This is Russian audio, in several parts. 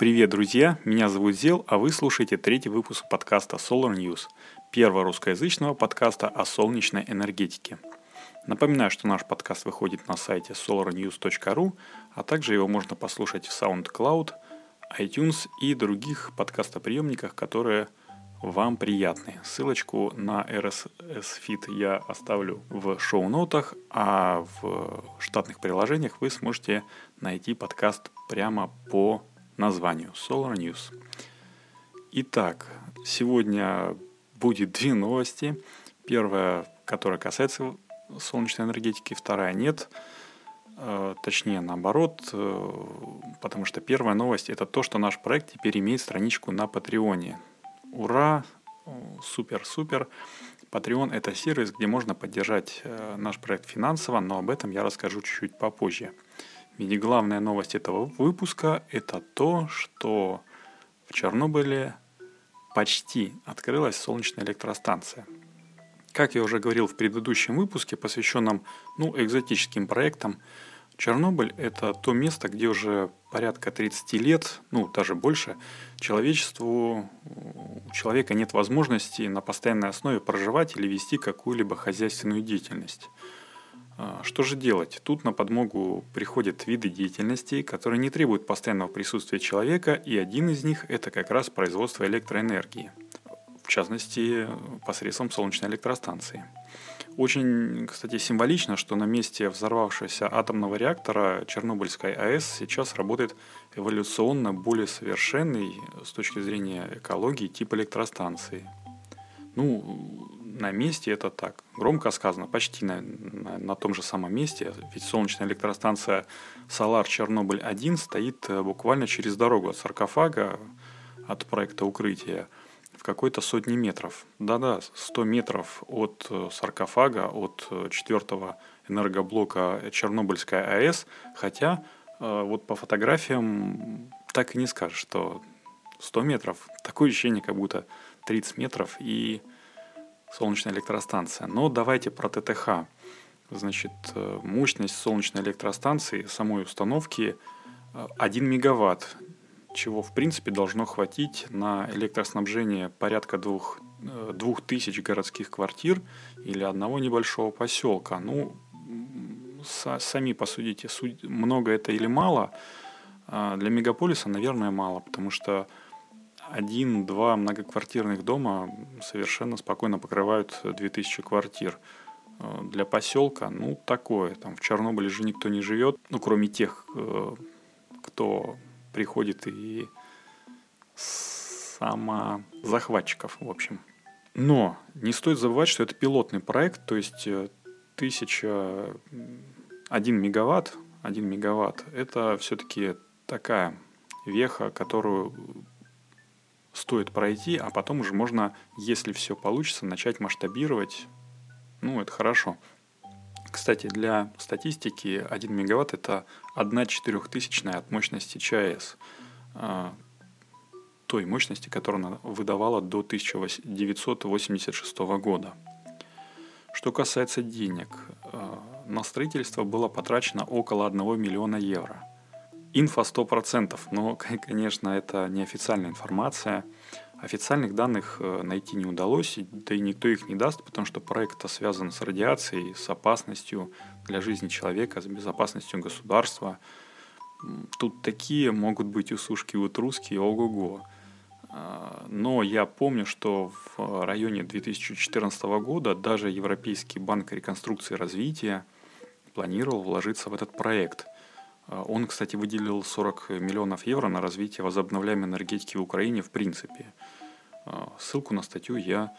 Привет, друзья! Меня зовут Зел, а вы слушаете третий выпуск подкаста Solar News, первого русскоязычного подкаста о солнечной энергетике. Напоминаю, что наш подкаст выходит на сайте solarnews.ru, а также его можно послушать в SoundCloud, iTunes и других подкастоприемниках, которые вам приятны. Ссылочку на RSS Feed я оставлю в шоу-нотах, а в штатных приложениях вы сможете найти подкаст прямо по названию Solar News. Итак, сегодня будет две новости. Первая, которая касается солнечной энергетики, вторая нет. Э, точнее, наоборот, э, потому что первая новость – это то, что наш проект теперь имеет страничку на Патреоне. Ура! Супер-супер! Patreon – это сервис, где можно поддержать э, наш проект финансово, но об этом я расскажу чуть-чуть попозже. Ведь главная новость этого выпуска – это то, что в Чернобыле почти открылась солнечная электростанция. Как я уже говорил в предыдущем выпуске, посвященном ну, экзотическим проектам, Чернобыль – это то место, где уже порядка 30 лет, ну даже больше, человечеству, у человека нет возможности на постоянной основе проживать или вести какую-либо хозяйственную деятельность. А, что же делать? Тут на подмогу приходят виды деятельности, которые не требуют постоянного присутствия человека, и один из них – это как раз производство электроэнергии, в частности, посредством солнечной электростанции. Очень, кстати, символично, что на месте взорвавшегося атомного реактора Чернобыльской АЭС сейчас работает эволюционно более совершенный с точки зрения экологии тип электростанции. Ну, на месте это так. Громко сказано, почти на, на, на том же самом месте. Ведь солнечная электростанция Solar Чернобыль-1 стоит э, буквально через дорогу от саркофага, от проекта укрытия, в какой-то сотни метров. Да-да, 100 метров от э, саркофага, от э, четвертого энергоблока Чернобыльская АЭС, хотя вот по фотографиям так и не скажешь, что 100 метров. Такое ощущение, как будто 30 метров и солнечная электростанция. Но давайте про ТТХ. Значит, э, мощность солнечной электростанции самой установки 1 э, мегаватт, чего в принципе должно хватить на электроснабжение порядка двух, э, двух тысяч городских квартир или одного небольшого поселка. Ну, сами посудите, много это или мало. А для мегаполиса, наверное, мало, потому что один-два многоквартирных дома совершенно спокойно покрывают 2000 квартир. Э, для поселка, ну, такое. Там в Чернобыле же никто не живет, ну, кроме тех, э, кто приходит и самозахватчиков, в общем. Но не стоит забывать, что это пилотный проект, то есть э, тысяча, один мегаватт, один мегаватт, это все-таки такая веха, которую стоит пройти, а потом уже можно, если все получится, начать масштабировать. Ну, это хорошо. Кстати, для статистики 1 мегаватт это 1 четырехтысячная от мощности ЧАЭС, а, той мощности, которую она выдавала до 1986 года. Что касается денег, а, на строительство было потрачено около 1 миллиона евро – Инфа 100%, но, конечно, это неофициальная информация. Официальных данных э, найти не удалось, да и никто их не даст, потому что проект связан с радиацией, с опасностью для жизни человека, с безопасностью государства. Тут такие могут быть усушки вот русские, ого-го. А, но я помню, что в районе 2014 года даже Европейский банк реконструкции и развития планировал вложиться в этот проект – он, кстати, выделил 40 миллионов евро на развитие возобновляемой энергетики в Украине в принципе. А, ссылку на статью я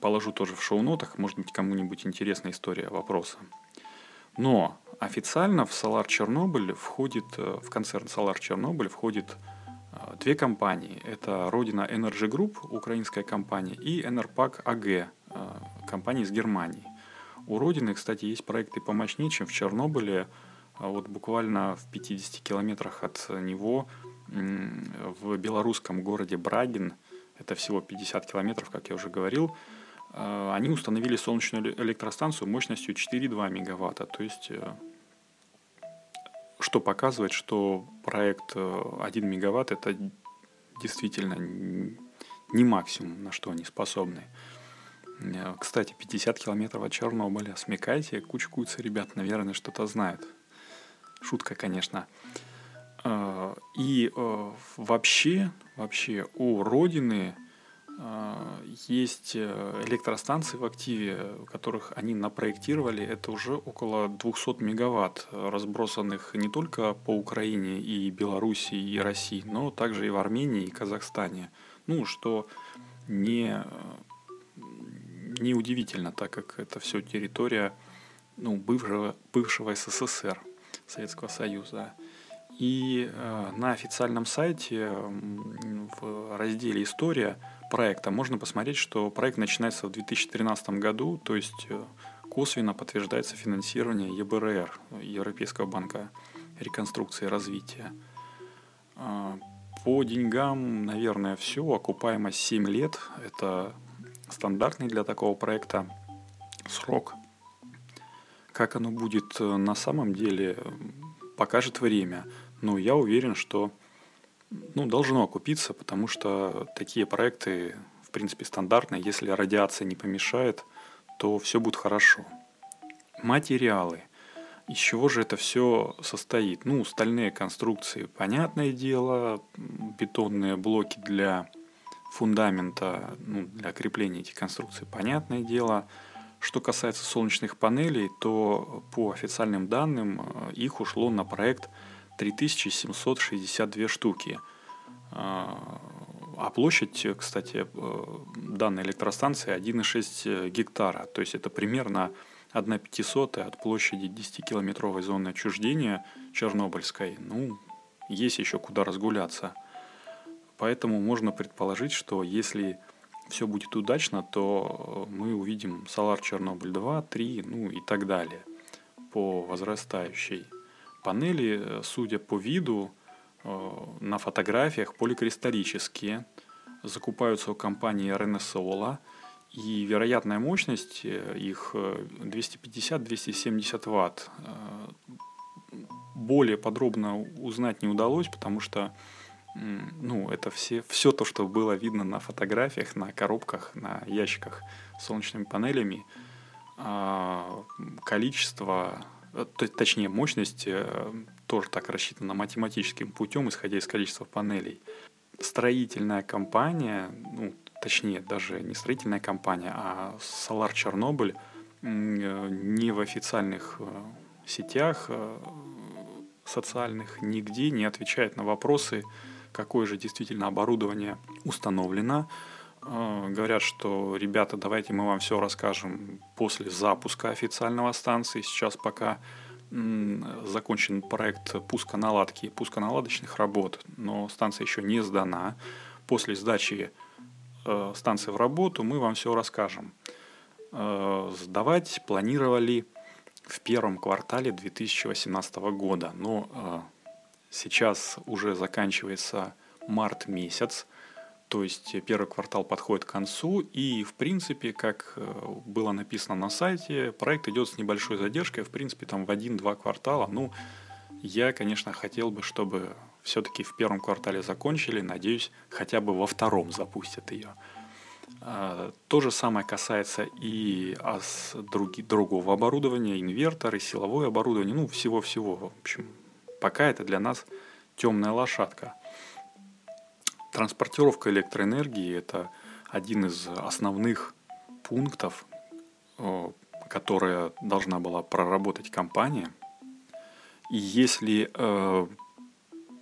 положу тоже в шоу-нотах, может быть, кому-нибудь интересна история вопроса. Но официально в Solar Чернобыль входит, э, в концерн Solar Чернобыль входит а, две компании. Это Родина Energy Group, украинская компания, и Enerpac AG, компания из Германии. У Родины, кстати, есть проекты помощнее, чем в Чернобыле – а вот буквально в 50 километрах от него в белорусском городе Брагин, это всего 50 километров, как я уже говорил, а, они установили солнечную электростанцию мощностью 4,2 мегаватта. То есть э, что показывает, что проект 1 мегаватт это действительно не максимум, на что они способны. Кстати, 50 километров от Чернобыля. Смекайте, кучкуются ребят, наверное, что-то знают. Шутка, конечно. И вообще, вообще у Родины а, есть э, электростанции в активе, которых они напроектировали. Это уже около 200 мегаватт, разбросанных не только по Украине и Беларуси и России, но также и в Армении и Казахстане. Ну, что не, не удивительно, так как это все территория ну, бывшего, бывшего СССР, Советского Союза. И э, на официальном сайте в разделе «История» проекта можно посмотреть, что проект начинается в 2013 году, то есть э, косвенно подтверждается финансирование ЕБРР, Европейского банка реконструкции и развития. А, по деньгам, наверное, все. Окупаемость 7 лет. Это стандартный для такого проекта срок. Как оно будет э, на самом деле, покажет время. Но я уверен, что ну, должно окупиться, потому что такие проекты, в принципе, стандартные. Если радиация не помешает, то все будет хорошо. Материалы. Из чего же это все состоит? Ну, стальные конструкции, понятное дело, бетонные блоки для фундамента, ну, для крепления этих конструкций, понятное дело. Что касается солнечных панелей, то по официальным данным э, их ушло на проект 3762 штуки. А, а площадь, кстати, э, данной электростанции 1,6 гектара. То есть это примерно 1 пятисотая от площади 10-километровой зоны отчуждения Чернобыльской. Ну, есть еще куда разгуляться. Поэтому можно предположить, что если все будет удачно, то мы увидим Solar Чернобыль 2, 3, ну и так далее по возрастающей. Панели, э, судя по виду, э, на фотографиях поликристаллические, закупаются у компании Renesola, и вероятная мощность э, их 250-270 ватт. Более подробно узнать не удалось, потому что ну, это все, все то, что было видно на фотографиях, на коробках, на ящиках с солнечными панелями, а, количество Э, точнее мощность э, тоже так рассчитана математическим путем, исходя из количества панелей. Строительная компания, ну, точнее даже не строительная компания, а Solar Чернобыль э, не в официальных сетях социальных нигде не отвечает на вопросы, какое же действительно оборудование установлено, а, говорят, что ребята, давайте мы вам все расскажем после запуска официального станции. Сейчас пока закончен проект пусконаладки, пусконаладочных работ, но станция еще не сдана. После сдачи э, станции в работу мы вам все расскажем. Э, сдавать планировали в первом квартале 2018 года, но э, сейчас уже заканчивается март месяц, то есть первый квартал подходит к концу, и в принципе, как э, было написано на сайте, проект идет с небольшой задержкой, в принципе, там в один-два квартала. Ну, я, конечно, хотел бы, чтобы все-таки в первом квартале закончили, надеюсь, хотя бы во втором запустят ее. А, то же самое касается и други, другого оборудования, инверторы, силовое оборудование, ну, всего-всего. В общем, пока это для нас темная лошадка – Транспортировка электроэнергии – это один из основных пунктов, которые должна была проработать компания. И если э,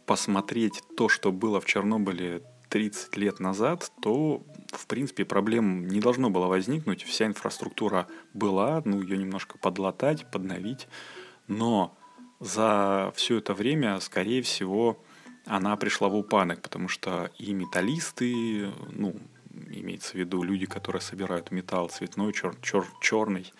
посмотреть то, что было в Чернобыле 30 лет назад, то, в принципе, проблем не должно было возникнуть. Вся инфраструктура была, ну, ее немножко подлатать, подновить. Но за все это время, скорее всего, она пришла в упадок, потому что и металлисты, ну, имеется в виду люди, которые собирают металл цветной, чер, чер, черный,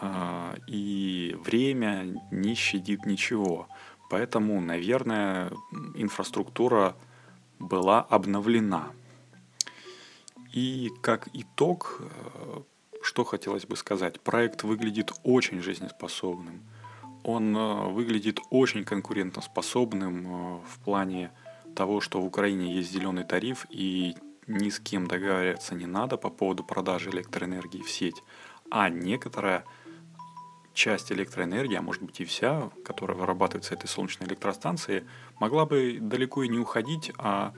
э, и время не щадит ничего. Поэтому, наверное, инфраструктура была обновлена. И как итог, э, что хотелось бы сказать, проект выглядит очень жизнеспособным. Он э, выглядит очень конкурентоспособным э, в плане того, что в Украине есть зеленый тариф и ни с кем договариваться не надо по поводу продажи электроэнергии в сеть, а некоторая часть электроэнергии, а может быть и вся, которая вырабатывается этой солнечной электростанции, могла бы далеко и не уходить, а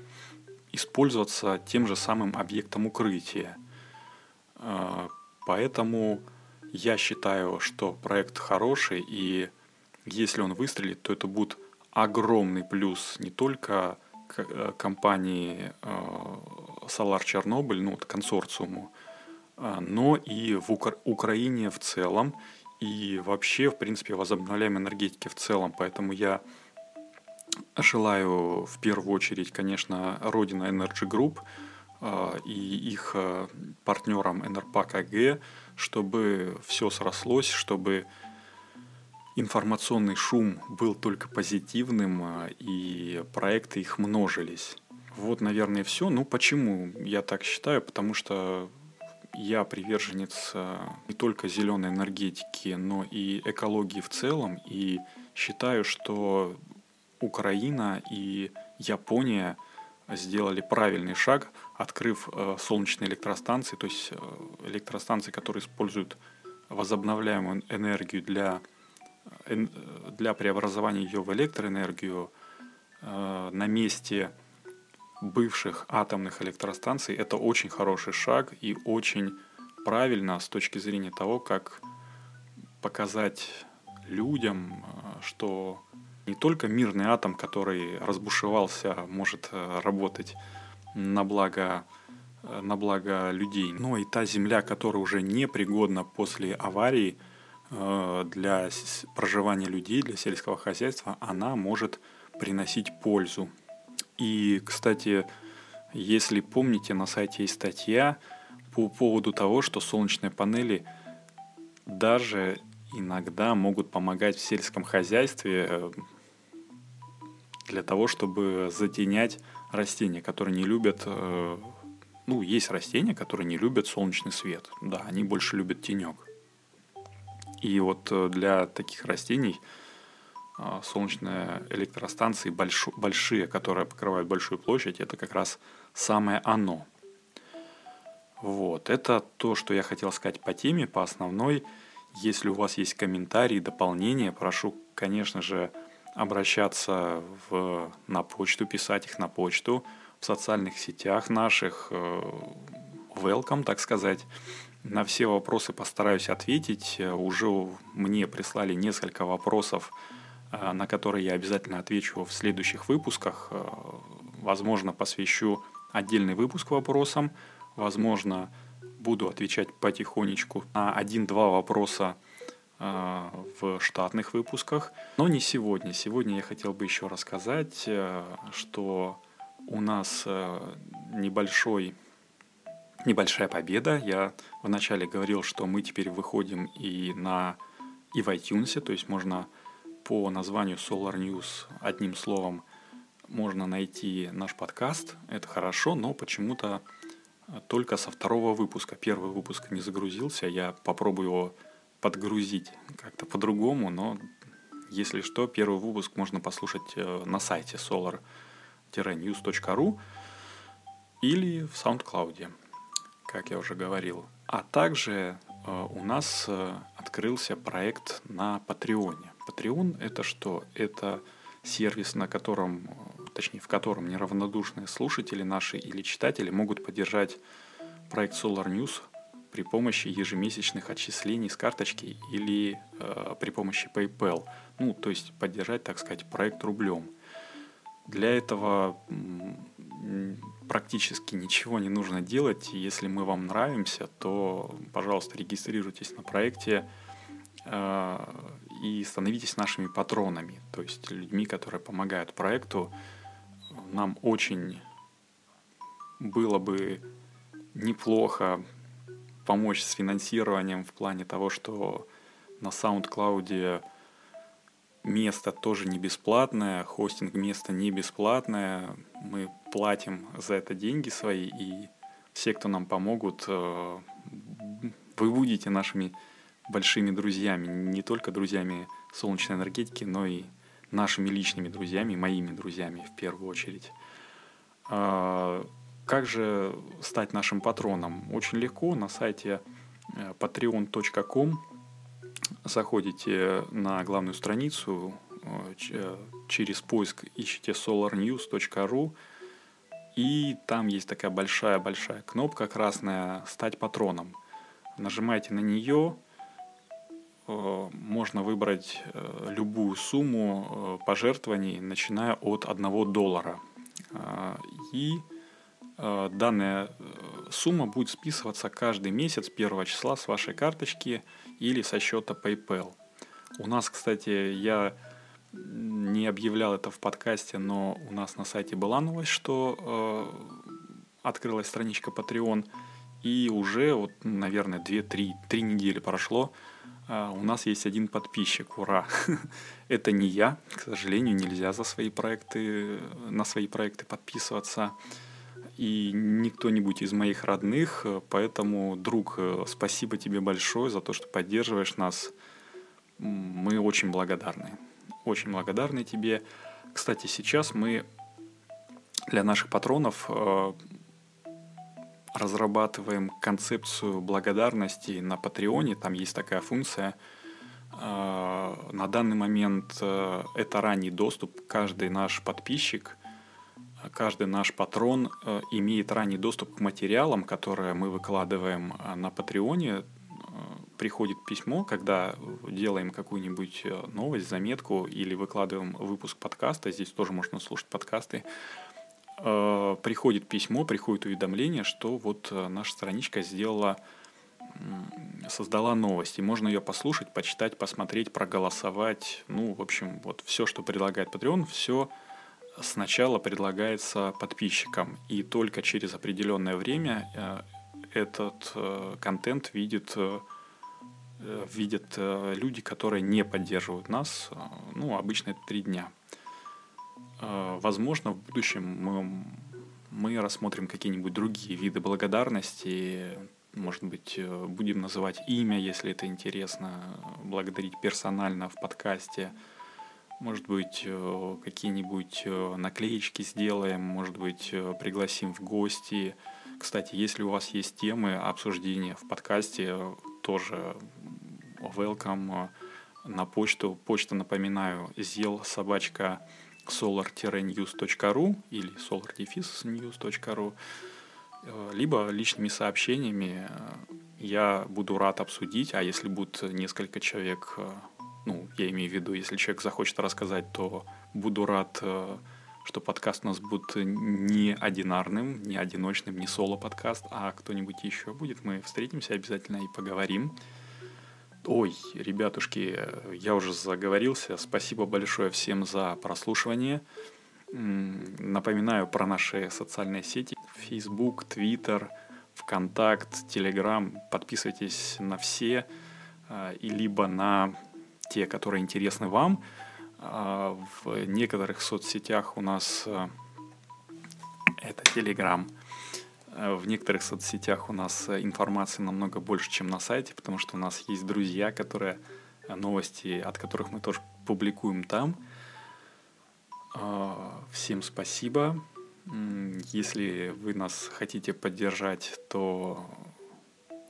использоваться тем же самым объектом укрытия. А, поэтому я считаю, что проект хороший, и если он выстрелит, то это будет огромный плюс не только э, компании э, Solar Чернобыль, ну, вот консорциуму, а, но и в Укра- Украине в целом, и вообще, в принципе, возобновляемой энергетики в целом. Поэтому я желаю в первую очередь, конечно, Родина Energy Group э, и их э, партнерам Энерпак АГ, чтобы все срослось, чтобы информационный шум был только позитивным, э, и проекты их множились. Вот, наверное, все. Ну, почему я так считаю? Потому что я приверженец не только зеленой энергетики, но и экологии в целом, и считаю, что Украина и Япония сделали правильный шаг, открыв э, солнечные электростанции, то есть электростанции, которые используют возобновляемую энергию для, для преобразования ее в электроэнергию э, на месте бывших атомных электростанций. Это очень хороший шаг и очень правильно с точки зрения того, как показать людям, э, что не только мирный атом, который разбушевался, может э, работать на благо, на благо людей, но и та земля, которая уже непригодна после аварии для проживания людей, для сельского хозяйства, она может приносить пользу. И, кстати, если помните, на сайте есть статья по поводу того, что солнечные панели даже иногда могут помогать в сельском хозяйстве для того, чтобы затенять растения, которые не любят... Э, ну, есть растения, которые не любят солнечный свет. Да, они больше любят тенек. И вот э, для таких растений э, солнечные электростанции больш... большие, которые покрывают большую площадь, это как раз самое оно. Вот, это то, что я хотел сказать по теме, по основной. Если у вас есть комментарии, дополнения, прошу, конечно же, обращаться в, на почту, писать их на почту, в социальных сетях наших, э, welcome, так сказать. На все вопросы постараюсь ответить. Уже мне прислали несколько вопросов, э, на которые я обязательно отвечу в следующих выпусках. Э, возможно, посвящу отдельный выпуск вопросам. Возможно, буду отвечать потихонечку на один-два вопроса в штатных выпусках. Но не сегодня. Сегодня я хотел бы еще рассказать, э, что у нас э, небольшой, небольшая победа. Я вначале говорил, что мы теперь выходим и на и в iTunes, то есть можно по названию Solar News одним словом можно найти наш подкаст. Это хорошо, но почему-то только со второго выпуска. Первый выпуск не загрузился. Я попробую его подгрузить как-то по-другому, но если что, первый выпуск можно послушать э, на сайте solar-news.ru или в SoundCloud, как я уже говорил. А также э, у нас э, открылся проект на Патреоне. Patreon это что? Это сервис, на котором, точнее, в котором неравнодушные слушатели наши или читатели могут поддержать проект Solar News при помощи ежемесячных отчислений с карточки или э, при помощи PayPal. Ну, то есть поддержать, так сказать, проект рублем. Для этого практически ничего не нужно делать. Если мы вам нравимся, то, пожалуйста, регистрируйтесь на проекте э, и становитесь нашими патронами, то есть людьми, которые помогают проекту. Нам очень было бы неплохо помочь с финансированием в плане того, что на SoundCloud место тоже не бесплатное, хостинг места не бесплатное, мы платим за это деньги свои, и все, кто нам помогут, э, вы будете нашими большими друзьями, не только друзьями солнечной энергетики, но и нашими личными друзьями, моими друзьями в первую очередь. А, как же стать нашим патроном? Очень легко на сайте э, patreon.com заходите на главную страницу, э, э, через поиск ищите solarnews.ru и там есть такая большая-большая кнопка красная «Стать патроном». Нажимаете на нее, можно выбрать любую сумму пожертвований, начиная от 1 доллара. И Э, данная э, сумма будет списываться каждый месяц 1 числа с вашей карточки или со счета PayPal. У нас, кстати, я не объявлял это в подкасте, но у нас на сайте была новость, что э, открылась страничка Patreon, и уже, вот, наверное, 2-3 3 недели прошло, э, у нас есть один подписчик, ура! это не я, к сожалению, нельзя за свои проекты, на свои проекты подписываться и не кто-нибудь из моих родных. Поэтому, друг, э, спасибо тебе большое за то, что поддерживаешь нас. Мы очень благодарны. Очень благодарны тебе. Кстати, сейчас мы для наших патронов э, разрабатываем концепцию благодарности на Патреоне. Там есть такая функция. Э, на данный момент это ранний доступ. Каждый наш подписчик каждый наш патрон э, имеет ранний доступ к материалам, которые мы выкладываем э, на Патреоне. Э, приходит письмо, когда делаем какую-нибудь новость, заметку или выкладываем выпуск подкаста, здесь тоже можно слушать подкасты, приходит письмо, приходит уведомление, что вот наша страничка сделала создала новость, и можно ее послушать, почитать, посмотреть, проголосовать. Ну, в общем, вот все, что предлагает Patreon, все сначала предлагается подписчикам, и только через определенное время э, этот э, контент видит, э, видят люди, которые не поддерживают нас. Ну, обычно это три дня. Возможно, в будущем мы, мы рассмотрим какие-нибудь другие виды благодарности. Может быть, будем называть имя, если это интересно, благодарить персонально в подкасте – может быть, э, какие-нибудь э, наклеечки сделаем, может быть, э, пригласим в гости. Кстати, если у вас есть темы обсуждения в подкасте, тоже welcome на почту. Почта, напоминаю, зел собачка solar-news.ru или solar-news.ru либо личными сообщениями я буду рад обсудить, а если будет несколько человек ну, я имею в виду, если человек захочет рассказать, то буду рад, э, что подкаст у нас будет не одинарным, не одиночным, не соло-подкаст, а кто-нибудь еще будет. Мы встретимся обязательно и поговорим. Ой, ребятушки, я уже заговорился. Спасибо большое всем за прослушивание. Напоминаю про наши социальные сети. Facebook, Twitter, ВКонтакт, Telegram. Подписывайтесь на все э, и либо на те, которые интересны вам. А, в некоторых соцсетях у нас э, это Telegram. Э, в некоторых соцсетях у нас информации намного больше, чем на сайте, потому что у нас есть друзья, которые э, новости, от которых мы тоже публикуем там. А, всем спасибо. Если вы нас хотите поддержать, то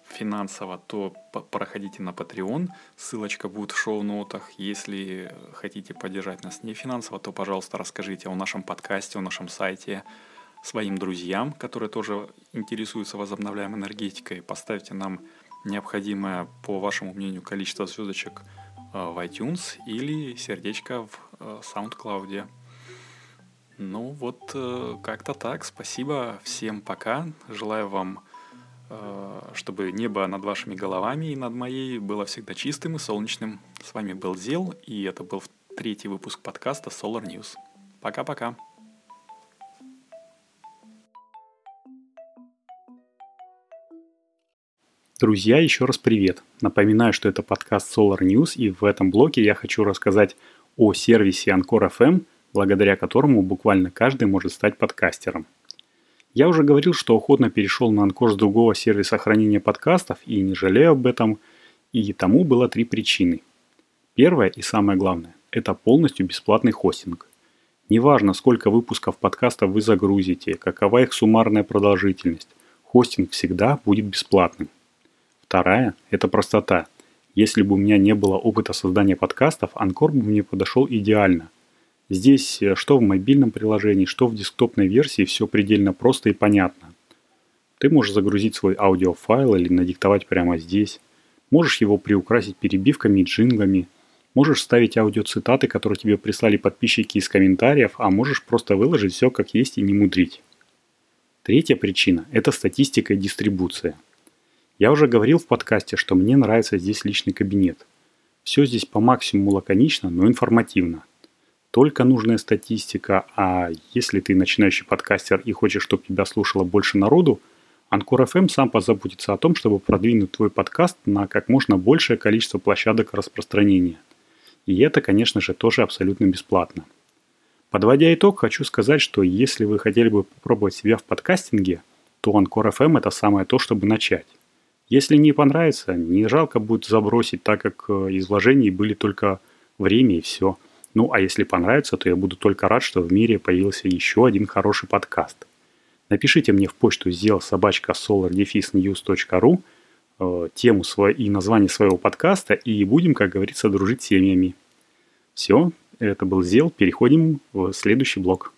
финансово, то проходите на Patreon, ссылочка будет в шоу-нотах. Если хотите поддержать нас не финансово, то, пожалуйста, расскажите о нашем подкасте, о нашем сайте своим друзьям, которые тоже интересуются возобновляемой энергетикой. Поставьте нам необходимое, по вашему мнению, количество звездочек э, в iTunes или сердечко в э, SoundCloud. Ну вот э, как-то так. Спасибо. Всем пока. Желаю вам чтобы небо над вашими головами и над моей было всегда чистым и солнечным. С вами был Зел, и это был третий выпуск подкаста Solar News. Пока-пока. Друзья, еще раз привет. Напоминаю, что это подкаст Solar News, и в этом блоке я хочу рассказать о сервисе Anchor FM, благодаря которому буквально каждый может стать подкастером – я уже говорил, что охотно перешел на анкор с другого сервиса хранения подкастов и не жалею об этом, и тому было три причины. Первое и самое главное – это полностью бесплатный хостинг. Неважно, сколько выпусков подкаста вы загрузите, какова их суммарная продолжительность, хостинг всегда будет бесплатным. Вторая – это простота. Если бы у меня не было опыта создания подкастов, Анкор бы мне подошел идеально. Здесь э, что в мобильном приложении, что в десктопной версии все предельно просто и понятно. Ты можешь загрузить свой аудиофайл или надиктовать прямо здесь. Можешь его приукрасить перебивками и джинглами. Можешь ставить аудиоцитаты, которые тебе прислали подписчики из комментариев, а можешь просто выложить все как есть и не мудрить. Третья причина – это статистика и дистрибуция – я уже говорил в подкасте, что мне нравится здесь личный кабинет. Все здесь по максимуму лаконично, но информативно. Только нужная статистика, а если ты начинающий подкастер и хочешь, чтобы тебя слушало больше народу, Анкор FM сам позаботится о том, чтобы продвинуть твой подкаст на как можно большее количество площадок распространения. И это, конечно же, тоже абсолютно бесплатно. Подводя итог, хочу сказать, что если вы хотели бы попробовать себя в подкастинге, то Анкор FM это самое то, чтобы начать. Если не понравится, не жалко будет забросить, так как э, изложений были только время и все. Ну, а если понравится, то я буду только рад, что в мире появился еще один хороший подкаст. Напишите мне в почту сделал собачка solardefisnews.ru э, тему свой, и название своего подкаста, и будем, как говорится, дружить семьями. Все, это был Зел, переходим в следующий блок.